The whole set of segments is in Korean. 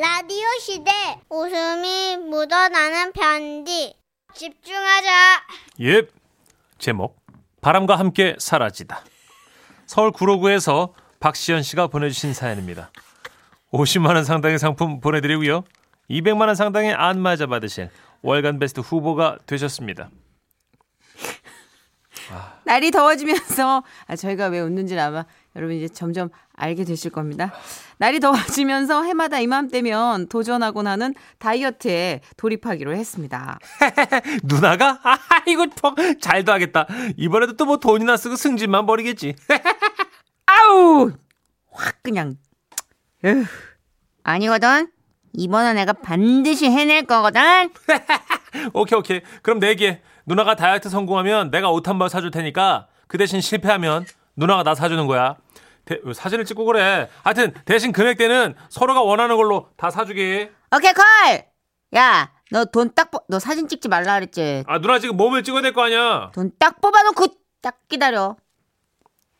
라디오 시대 웃음이 묻어나는 편지 집중하자 예. 제목 바람과 함께 사라지다. 서울 구로구에서 박시연 씨가 보내주신 사연입니다. 50만 원 상당의 상품 보내드리고요. 200만 원 상당의 안마자 받으실 월간 베스트 후보가 되셨습니다. 날이 더워지면서 아, 저희가 왜 웃는지 아마 여러분 이제 점점 알게 되실 겁니다. 날이 더워지면서 해마다 이맘때면 도전하곤 하는 다이어트에 돌입하기로 했습니다. 누나가? 아, 이거 더 잘도 하겠다. 이번에도 또 뭐 돈이나 쓰고 승진만 버리겠지. 아우! 확 그냥 으. 아니거든. 이번은 내가 반드시 해낼 거거든. 오케이, 오케이. 그럼 내게 누나가 다이어트 성공하면 내가 옷 한 벌 사줄 테니까 그 대신 실패하면 누나가 나 사주는 거야. 대- 사진을 찍고 그래. 하여튼 대신 금액대는 서로가 원하는 걸로 다 사주게. 오케이 콜. 야, 너 돈 딱 너 사진 찍지 말라 그랬지. 아 누나 지금 몸을 찍어야 될 거 아니야. 돈 딱 뽑아놓고 딱 기다려.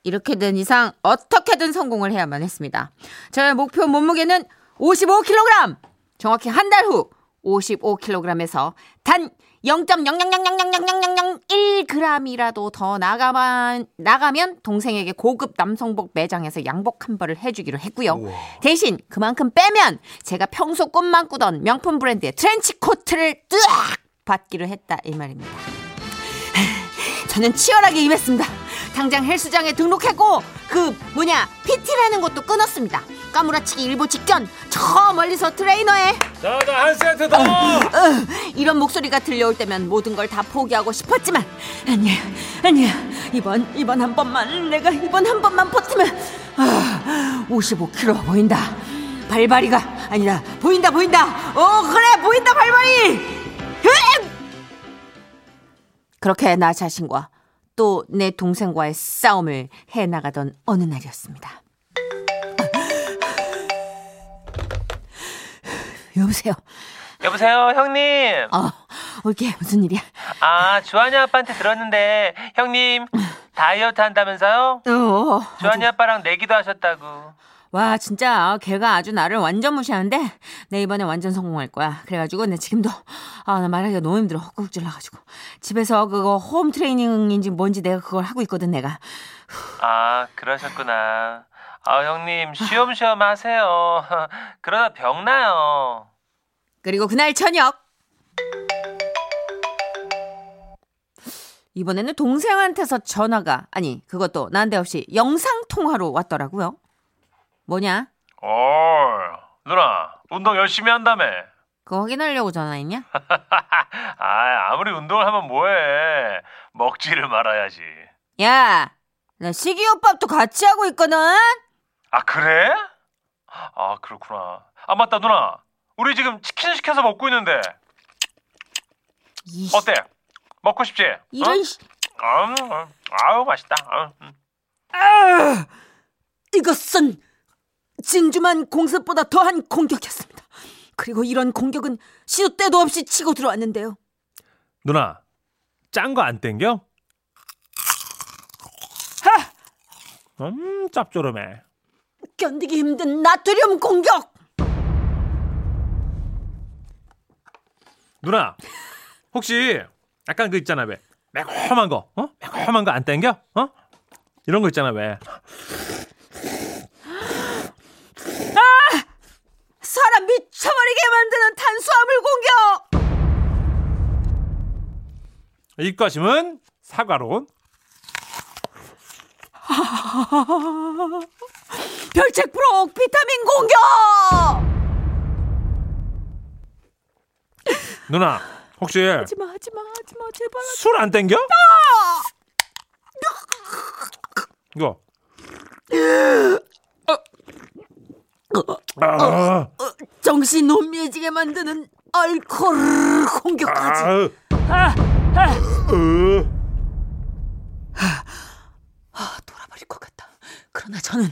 이렇게 된 이상 어떻게든 성공을 해야만 했습니다. 저의 목표 몸무게는 55kg. 정확히 한 달 후 55kg에서 단 0.000000001g이라도 더 나가만 나가면 동생에게 고급 남성복 매장에서 양복 한 벌을 해주기로 했고요. 대신 그만큼 빼면 제가 평소 꿈만 꾸던 명품 브랜드의 트렌치 코트를 뚜악 받기로 했다 이 말입니다. 저는 치열하게 임했습니다. 당장 헬스장에 등록했고 그 뭐냐 PT라는 것도 끊었습니다. 까무라치기 일보 직전 저 멀리서 트레이너에 자자 한 세트 더. 으, 이런 목소리가 들려올 때면 모든 걸 다 포기하고 싶었지만 아니야 아니야 이번 이번 한 번만 내가 이번 한 번만 버티면 아, 55kg 보인다 발발이가 아니다 보인다 보인다 어 그래 보인다 발발이 으악! 그렇게 나 자신과 또 내 동생과의 싸움을 해 나가던 어느 날이었습니다. 여보세요. 여보세요, 형님. 어, 이게 무슨 일이야? 아, 주한이 아빠한테 들었는데 형님 다이어트 한다면서요? 어, 주한이 아빠랑 내기도 하셨다고. 와 진짜 걔가 아주 나를 완전 무시하는데 내 이번에 완전 성공할 거야. 그래가지고 내 지금도 아 나 말하기가 너무 힘들어 헛구역질 나가지고 집에서 그거 홈 트레이닝인지 뭔지 내가 그걸 하고 있거든 내가. 아, 그러셨구나. 아, 형님 쉬엄쉬엄 하세요. 그러다 병 나요. 그리고 그날 저녁 이번에는 동생한테서 전화가 아니 그것도 난데없이 영상 통화로 왔더라고요. 뭐냐? 어, 누나 운동 열심히 한다며. 그거 확인하려고 전화했냐? 아, 아무리 운동을 하면 뭐해. 먹지를 말아야지. 야, 나 식이요법도 같이 하고 있거든. 아, 그래? 아, 그렇구나. 아, 맞다, 누나. 우리 지금 치킨 시켜서 먹고 있는데. 이 어때? 먹고 싶지? 이런 어? 씨. 음, 음. 아우, 맛있다. 음, 음. 아, 이것은 진주만 공습보다 더한 공격이었습니다. 그리고 이런 공격은 시도 때도 없이 치고 들어왔는데요. 누나 짠 거 안 땡겨? 음 짭조름해. 견디기 힘든 나트륨 공격. 누나 혹시 약간 그 있잖아 왜 매콤한 거 어? 매콤한 거 안 땡겨? 어? 이런 거 있잖아 왜 사람 미쳐버리게 만드는 탄수화물 공격. 입가심은 사과로 별책 프로 비타민 공격. 누나 혹시 하지마 하지마 하지마 제발. 술 안 땡겨? 이거 아, 정신 혼미해지게 만드는 알코올 공격까지. 아, 으. 아, 돌아버릴 것 같다. 그러나 저는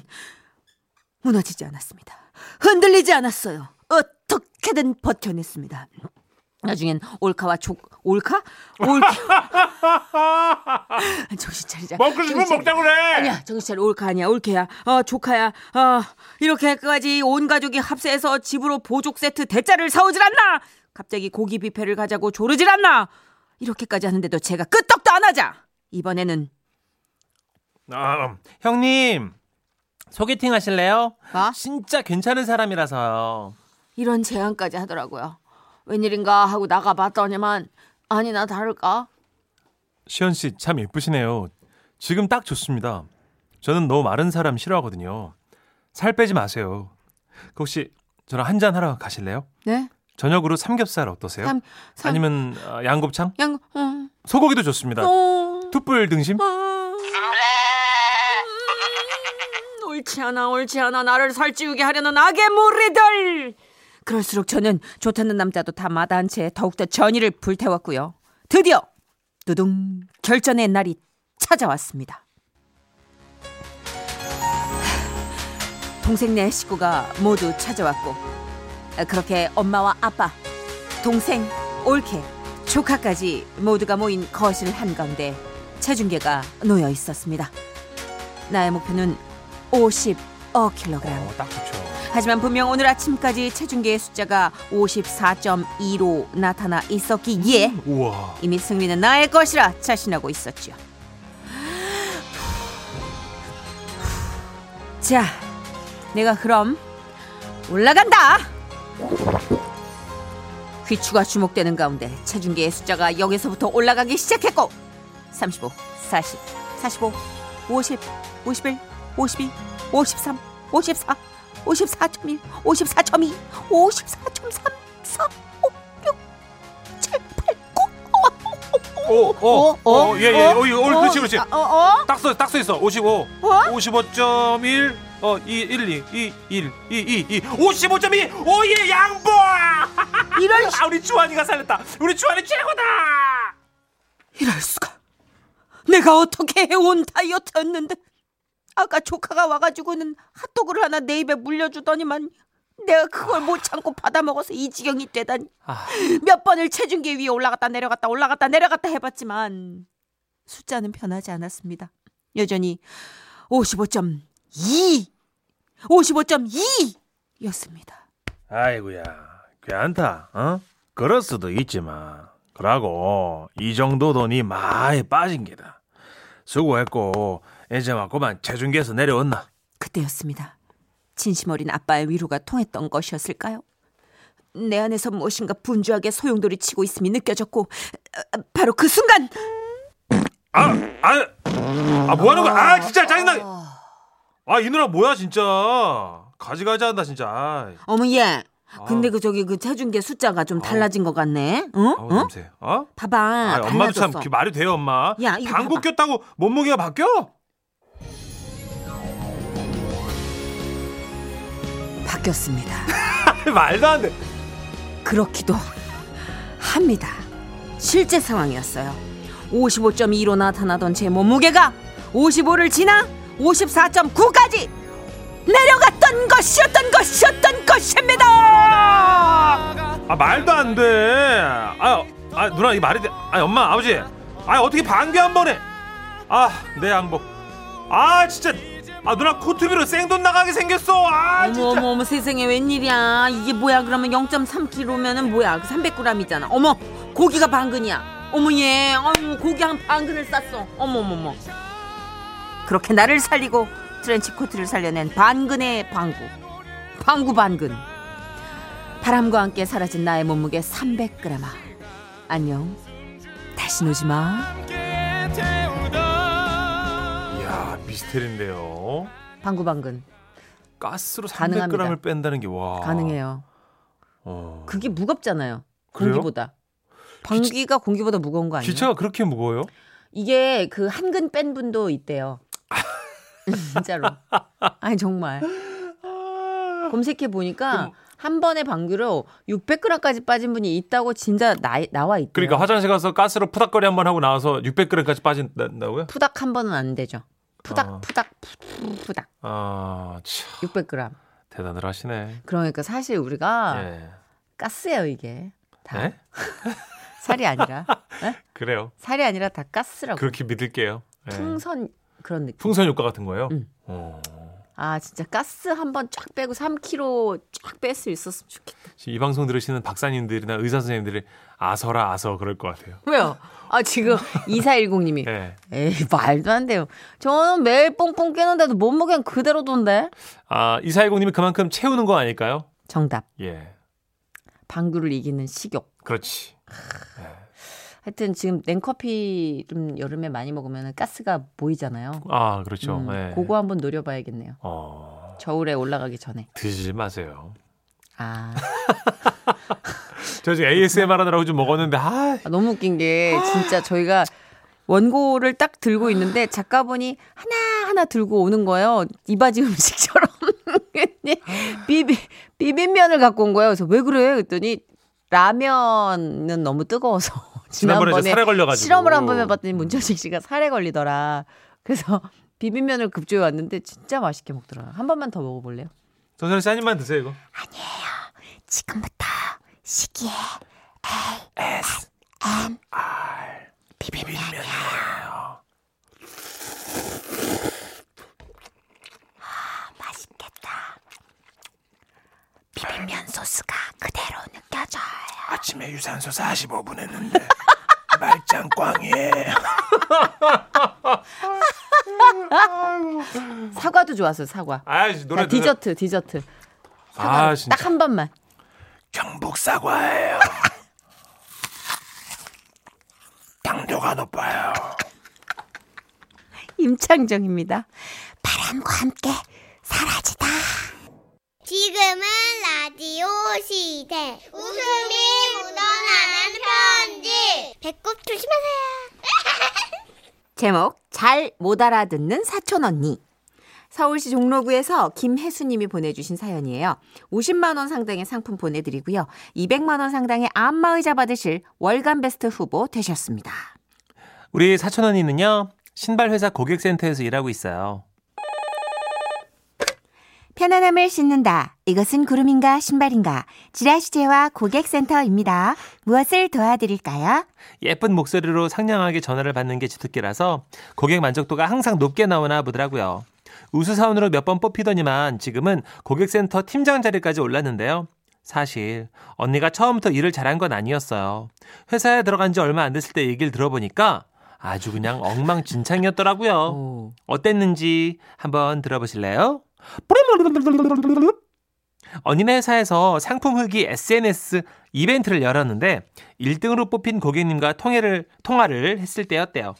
무너지지 않았습니다. 흔들리지 않았어요. 어떻게든 버텨냈습니다. 나중엔 올카와 족 올카? 올카? 정신 차리자. 먹고 싶으면 정신. 먹자고 그래. 아니야 정신 차려. 올카 아니야 올케야. 어 조카야. 어 이렇게까지 온 가족이 합세해서 집으로 보족 세트 대짜를 사오질 않나? 갑자기 고기 뷔페를 가자고 조르질 않나? 이렇게까지 하는데도 제가 끄떡도 안 하자. 이번에는 아, 형님 소개팅 하실래요? 뭐? 진짜 괜찮은 사람이라서요. 이런 제안까지 하더라고요 웬일인가 하고 나가봤더니만 아니나 다를까 시현 씨 참 예쁘시네요. 지금 딱 좋습니다. 저는 너무 마른 사람 싫어하거든요. 살 빼지 마세요. 그 혹시 저랑 한 잔 하러 가실래요? 네 저녁으로 삼겹살 어떠세요? 삼, 삼, 아니면 아, 양곱창? 양 어, 소고기도 좋습니다. 어. 툭불 등심? 음, 옳지 않아 옳지 않아 나를 살찌우게 하려는 악의 무리들 그럴수록 저는 좋다는 남자도 다 마다한 채 더욱더 전의를 불태웠고요 드디어 두둥 결전의 날이 찾아왔습니다 동생 네 식구가 모두 찾아왔고 그렇게 엄마와 아빠 동생 올케 조카까지 모두가 모인 거실 한가운데 체중계가 놓여 있었습니다. 나의 목표는 55kg. 어, 딱 좋죠. 하지만 분명 오늘 아침까지 체중계의 숫자가 54.2로 나타나 있었기에 우와. 이미 승리는 나의 것이라 자신하고 있었죠. 자, 내가 그럼 올라간다. 귀추가 주목되는 가운데 체중계의 숫자가 여기서부터 올라가기 시작했고 35, 40, 45, 50, 51, 52, 53, 54, 54.1, 54.2, 54.3, 4, 5, 6, 7, 8, 9. 오, 오, 오, 예, 예, 오, 오, 그렇지, 그렇지. 어, 어? 딱 써, 딱 써 있어. 55. 어? 55.1. 어, 2, 1, 2, 2, 1, 2, 2, 2. 55.2. 오 예, 양보! 이런 아, 우리 주환이가 살렸다. 우리 주환이 최고다! 이럴 수가. 내가 어떻게 해온 다이어트였는데 아까 조카가 와가지고는 핫도그를 하나 내 입에 물려주더니만 내가 그걸 못 참고 받아 먹어서 이 지경이 되다니 아, 몇 번을 체중계 위에 올라갔다 내려갔다 올라갔다 내려갔다 해봤지만 숫자는 변하지 않았습니다. 여전히 55.2 55.2였습니다. 아이고야. 괜찮다. 어? 그럴 수도 있지만. 그러고 이 정도 돈이 많이 빠진 게다. 수고했고 막 그만 체중계에서 내려왔나? 그때였습니다. 진심 어린 아빠의 위로가 통했던 것이었을까요? 내 안에서 무엇인가 분주하게 소용돌이 치고 있음이 느껴졌고 어, 바로 그 순간 아, 아, 아, 뭐 하는 거야? 아, 진짜 짜증나. 아, 이 누나 뭐야, 진짜. 가지가지 한다, 진짜. 어머 얘 근데 아. 그 저기 그 체중계 숫자가 좀 달라진 것 같네 응? 응? 냄새. 어? 봐봐 아, 엄마도 참 달라졌어. 그 말이 돼요, 엄마. 야, 이거 방구 봐봐. 꼈다고 몸무게가 바뀌어? 바뀌었습니다 말도 안 돼. 그렇기도 합니다. 실제 상황이었어요. 55.2로 나타나던 제 몸무게가 55를 지나 54.9까지 내려갔던 것이었던 것이었던 것입니다. 아, 말도 안 돼. 아, 아, 누나, 이 말이 돼. 아, 엄마, 아버지. 아, 어떻게 반개 한 번에. 아, 내 양복. 아, 진짜. 아, 누나 코트비로 생돈 나가게 생겼어. 아, 어머 진짜. 어머 어머 세상에 웬일이야. 이게 뭐야? 그러면 0.3kg면은 뭐야? 그 300g이잖아. 어머 고기가 반근이야. 어머 얘. 어머 고기 한 반근을 쌌어. 어머 어머 어머. 그렇게 나를 살리고 트렌치 코트를 살려낸 반근의 방구. 방구 반근. 바람과 함께 사라진 나의 몸무게 300g 안녕. 다시 오지마 이야, 미스테리인데요. 방구 반근 가스로 가능합니다. 300g을 뺀다는 게 와. 가능해요 어. 그게 무겁잖아요 그래요? 공기보다 방귀가 공기보다 무거운 거 아니에요? 기차가 그렇게 무거워요? 이게 그 한근 뺀 분도 있대요. 진짜로. 아니 정말 검색해 보니까 한 번에 방귀로 600g까지 빠진 분이 있다고 진짜 나, 나와 있대요. 그러니까 화장실 가서 가스로 푸닥거리 한 번 하고 나와서 600g까지 빠진다고요? 푸닥 한 번은 안 되죠. 푸닥 어. 푸닥 푸- 푸닥 아, 참 600g. 대단을 하시네. 그러니까 사실 우리가 예. 가스예요 이게. 다. 네? 살이 아니라. 에? 그래요. 살이 아니라 다 가스라고. 그렇게 믿을게요. 네. 풍선 그런 느낌. 풍선 효과 같은 거예요? 응. 어. 아 진짜 가스 한번 쫙 빼고 3kg 쫙 뺄 수 있었으면 좋겠다. 이 방송 들으시는 박사님들이나 의사 선생님들이 아서라 아서 그럴 것 같아요. 왜요? 아 지금 2410님이 네. 에이 말도 안 돼요. 저는 매일 뽕뽕 깨는데도 몸무게는 그대로던데. 아, 이사일공님이 그만큼 채우는 거 아닐까요? 정답. 예. 방구를 이기는 식욕. 그렇지. 하여튼 지금 냉커피 좀 여름에 많이 먹으면 가스가 보이잖아요. 아, 그렇죠. 음, 예. 그거 한번 노려봐야겠네요. 어, 겨울에 올라가기 전에. 드시지 마세요. 아, 저 지금 ASMR 하느라고 좀 먹었는데, 아, 아, 너무 웃긴 게 진짜 저희가 원고를 딱 들고 있는데 작가분이 하나 하나 들고 오는 거예요. 이바지 음식처럼. 비비 비빔면을 갖고 온 거예요. 그래서 왜 그래? 그랬더니 라면은 너무 뜨거워서 지난번에 저 살에 걸려가지고. 실험을 한번 해봤더니 문천식 씨가 살에 걸리더라. 그래서 비빔면을 급조해 왔는데 진짜 맛있게 먹더라. 한 번만 더 먹어볼래요? 정선우 씨한 입만 드세요, 이거. 지금부터 시기에 S. 비빔면이에요. 아, 맛있겠다. 비빔면 소스가 그대로 느껴져요. 아침에 유산소 45분 했는데, 말짱 꽝이에요. 사과도 좋았어요. 사과. 아, 자, 노래 디저트 디저트. 아, 진짜. 딱 한 번만. 경북 사과예요. 당도가 높아요. 임창정입니다. 바람과 함께 사라지다. 지금은 라디오 시대. 웃음이. 배꼽 조심하세요. 제목 잘 못 알아듣는 사촌 언니. 서울시 종로구에서 김혜수님이 보내주신 사연이에요. 50만 원 상당의 상품 보내드리고요. 200만 원 상당의 안마의자 받으실 월간 베스트 후보 되셨습니다. 우리 사촌 언니는요 신발 회사 고객센터에서 일하고 있어요. 편안함을 싣는다. 이것은 구름인가 신발인가. 지라시제와 고객센터입니다. 무엇을 도와드릴까요? 예쁜 목소리로 상냥하게 전화를 받는 게 주특기라서 고객 만족도가 항상 높게 나오나 보더라고요. 우수사원으로 몇 번 뽑히더니만 지금은 고객센터 팀장 자리까지 올랐는데요. 사실 언니가 처음부터 일을 잘한 건 아니었어요. 회사에 들어간 지 얼마 안 됐을 때 얘기를 들어보니까 아주 그냥 엉망진창이었더라고요. 오. 어땠는지 한번 들어보실래요? 언니네 회사에서 상품 흙이 SNS 이벤트를 열었는데 1등으로 뽑힌 고객님과 통화를 통화를 했을 때였대요.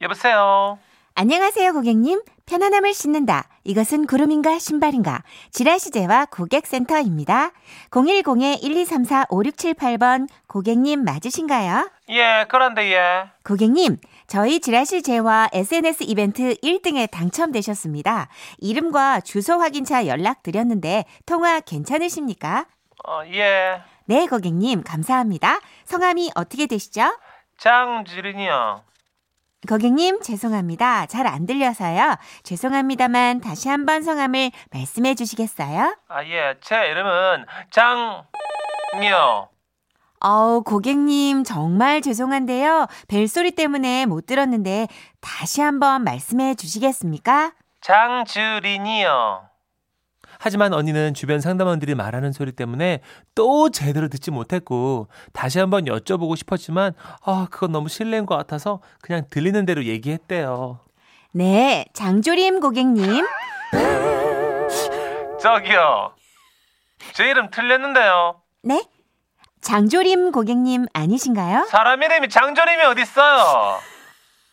여보세요. 안녕하세요, 고객님. 편안함을 싣는다. 이것은 구름인가 신발인가. 지라시제와 고객센터입니다. 010-1234-5678번 고객님 맞으신가요? 예, 그런데 예. 고객님, 저희 지라시 제와 SNS 이벤트 1등에 당첨되셨습니다. 이름과 주소 확인차 연락드렸는데 통화 괜찮으십니까? 어, 예. 네, 고객님. 감사합니다. 성함이 어떻게 되시죠? 장지린이요. 고객님, 죄송합니다. 잘 안 들려서요. 죄송합니다만 다시 한번 성함을 말씀해 주시겠어요? 아, 예. 제 이름은 장이요. 어우, 고객님, 정말 죄송한데요. 벨소리 때문에 못 들었는데 다시 한번 말씀해 주시겠습니까? 장주린이요. 하지만 언니는 주변 상담원들이 말하는 소리 때문에 또 제대로 듣지 못했고 다시 한번 여쭤보고 싶었지만 아 그건 너무 실례인 것 같아서 그냥 들리는 대로 얘기했대요. 네, 장조림 고객님. 저기요. 제 이름 틀렸는데요. 네? 장조림 고객님 아니신가요? 사람 이름이 장조림이 어딨어요?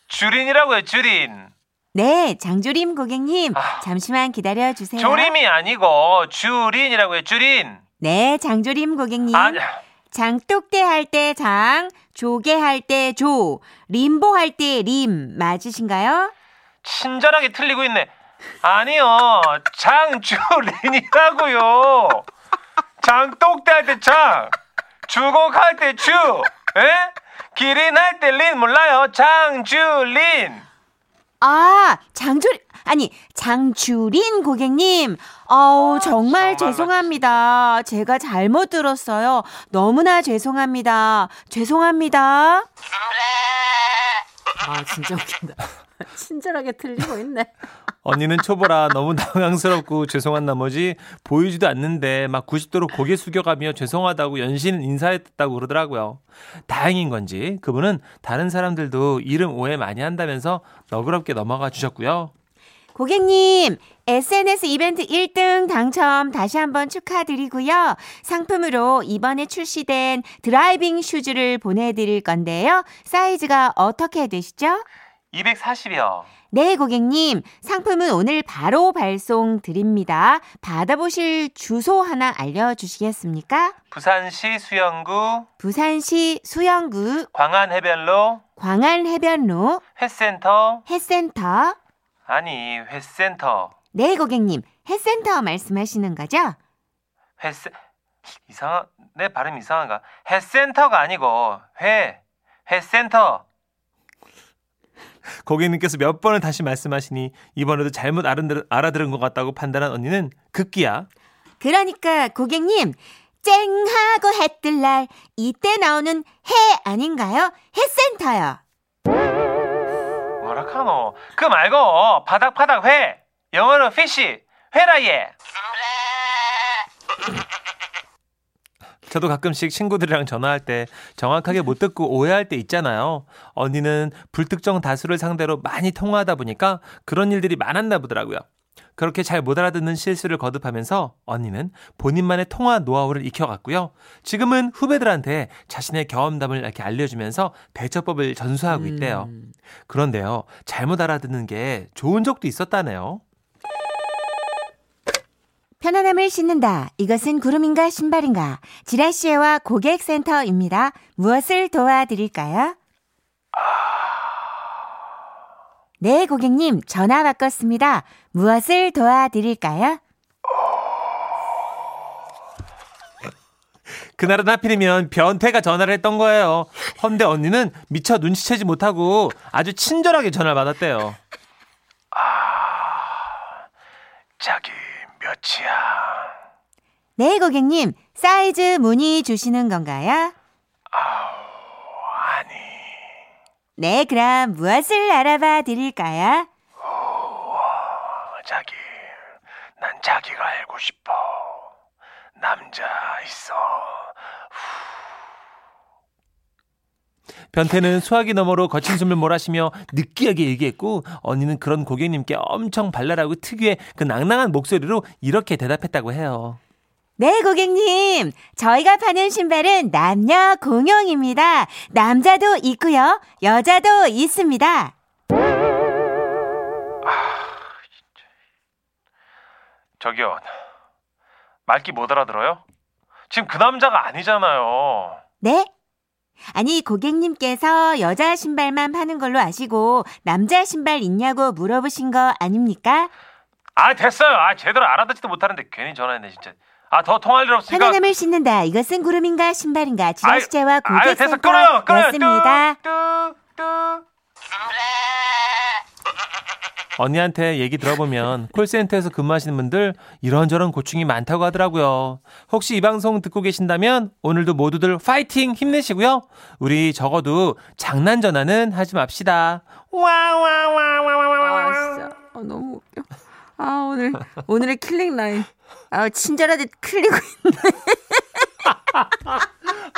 주린이라고요, 주린. 네, 장조림 고객님. 아. 잠시만 기다려 주세요. 조림이 아니고 주린이라고요, 주린. 네, 장조림 고객님. 아니, 장독대 할 때 장, 조개 할 때 조, 림보 할 때 림 맞으신가요? 친절하게 틀리고 있네. 아니요, 장주린이라고요. 장독대 할 때 장, 주곡 할 때 주, 에? 기린 할 때 린 몰라요? 장주린. 아, 장조리, 아니, 장주린 고객님. 어우, 정말 정말로 죄송합니다. 제가 잘못 들었어요. 너무나 죄송합니다. 죄송합니다. 아, 진짜 웃긴다. 친절하게 틀리고 있네. 언니는 초보라 너무 당황스럽고 죄송한 나머지 보이지도 않는데 막 90도로 고개 숙여가며 죄송하다고 연신 인사했다고 그러더라고요. 다행인 건지 그분은 다른 사람들도 이름 오해 많이 한다면서 너그럽게 넘어가 주셨고요. 고객님, SNS 이벤트 1등 당첨 다시 한번 축하드리고요. 상품으로 이번에 출시된 driving shoes를 보내드릴 건데요. 사이즈가 어떻게 되시죠? 240이요. 네, 고객님. 상품은 오늘 바로 발송 드립니다. 받아보실 주소 하나 알려주시겠습니까? 부산시 수영구 부산시 수영구 광안해변로 광안해변로 회센터 햇센터. 아니 회센터 네, 고객님. 햇센터 말씀하시는 거죠? 회센 이상 내 발음 이상한가? 회센터가 아니고 회 회센터 고객님께서 몇 번을 다시 말씀하시니 이번에도 잘못 알아들- 알아들은 것 같다고 판단한 언니는 급기야. 그러니까 고객님 쨍하고 해 뜰 날 이때 나오는 해 아닌가요? 해센터요. 뭐라카노? 그 말고 바닥바닥 회. 영어로 fish 회라예 저도 가끔씩 친구들이랑 전화할 때 정확하게 못 듣고 오해할 때 있잖아요. 언니는 불특정 다수를 상대로 많이 통화하다 보니까 그런 일들이 많았나 보더라고요. 그렇게 잘 못 알아듣는 실수를 거듭하면서 언니는 본인만의 통화 노하우를 익혀갔고요. 지금은 후배들한테 자신의 경험담을 이렇게 알려주면서 대처법을 전수하고 있대요. 그런데요, 잘못 알아듣는 게 좋은 적도 있었다네요. 편안함을 싣는다. 이것은 구름인가 신발인가? 지라시에와 고객센터입니다. 무엇을 도와드릴까요? 네, 고객님. 전화 바꿨습니다. 무엇을 도와드릴까요? 그날은 하필이면 변태가 전화를 했던 거예요. 헌데 언니는 미처 눈치채지 못하고 아주 친절하게 전화를 받았대요. 자기 몇이야 네, 고객님. 사이즈 문의 주시는 건가요? 아니 네, 그럼 무엇을 알아봐 드릴까요? 자기 난 자기가 알고 싶어 남자 있어 변태는 수화기 너머로 거친 숨을 몰아쉬며 느끼하게 얘기했고 언니는 그런 고객님께 엄청 발랄하고 특유의 그 낭낭한 목소리로 이렇게 대답했다고 해요. 네, 고객님. 저희가 파는 신발은 남녀 공용입니다. 남자도 있고요. 여자도 있습니다. 저기요 말귀 못 알아들어요? 지금 그 남자가 아니잖아요 네? 아니, 고객님께서 여자 신발만 파는 걸로 아시고 남자 신발 있냐고 물어보신 거 아닙니까? 아 됐어요 아 제대로 알아듣지도 못하는데 괜히 전화했네 진짜 아 더 통할 일 없으니까 편안함을 싣는다. 이것은 구름인가 신발인가? 지라시제와 고객센터 였습니다. 뚝뚝뚝 언니한테 얘기 들어보면 콜센터에서 근무하시는 분들 이런저런 고충이 많다고 하더라고요. 혹시 이 방송 듣고 계신다면 오늘도 모두들 파이팅 힘내시고요. 우리 적어도 장난 전화는 하지 맙시다. 아, 와와와와와와. 진짜. 아, 너무 웃겨. 아, 오늘, 오늘의 killing line. 아, 친절하게 틀리고 있네.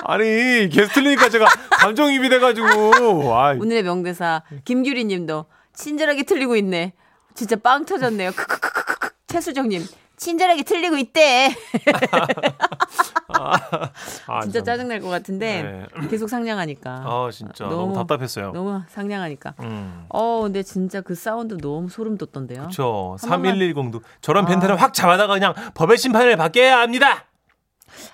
아니 계속 틀리니까 제가 감정입이 돼가지고. 아, 오늘의 명대사 김규리 님도 친절하게 틀리고 있네. 진짜 빵 터졌네요. 크크크크크. 최수정님 친절하게 틀리고 있대. 아, 진짜 참. 짜증날 것 같은데 네. 계속 상냥하니까. 아 진짜 너무, 너무- 답답했어요. 너무 상냥하니까. 음. 어, 근데 진짜 그 사운드 너무 소름 돋던데요. 그렇죠. 한 번만- 3110도 저런 아. 벤트를 확 잡아다가 그냥 법의 심판을 받게 해야 합니다.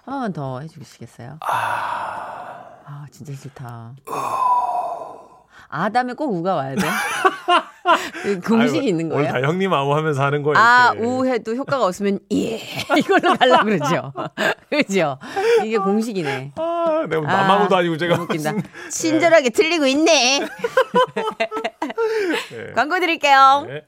한 번만 더 해주시겠어요? 아, 진짜 싫다. 아 다음에 꼭 우가 와야 돼. 그 공식이 아유, 있는 거예요. 오늘 다 형님 아무 하면서 하는 거예요. 아, 이렇게. 우 해도 효과가 없으면 예 이걸로 갈라 그러죠. 그죠? 이게 공식이네. 아, 내가 아, 남아고도 아니고 제가 웃긴다. 친절하게 틀리고 있네. 광고 드릴게요. 네.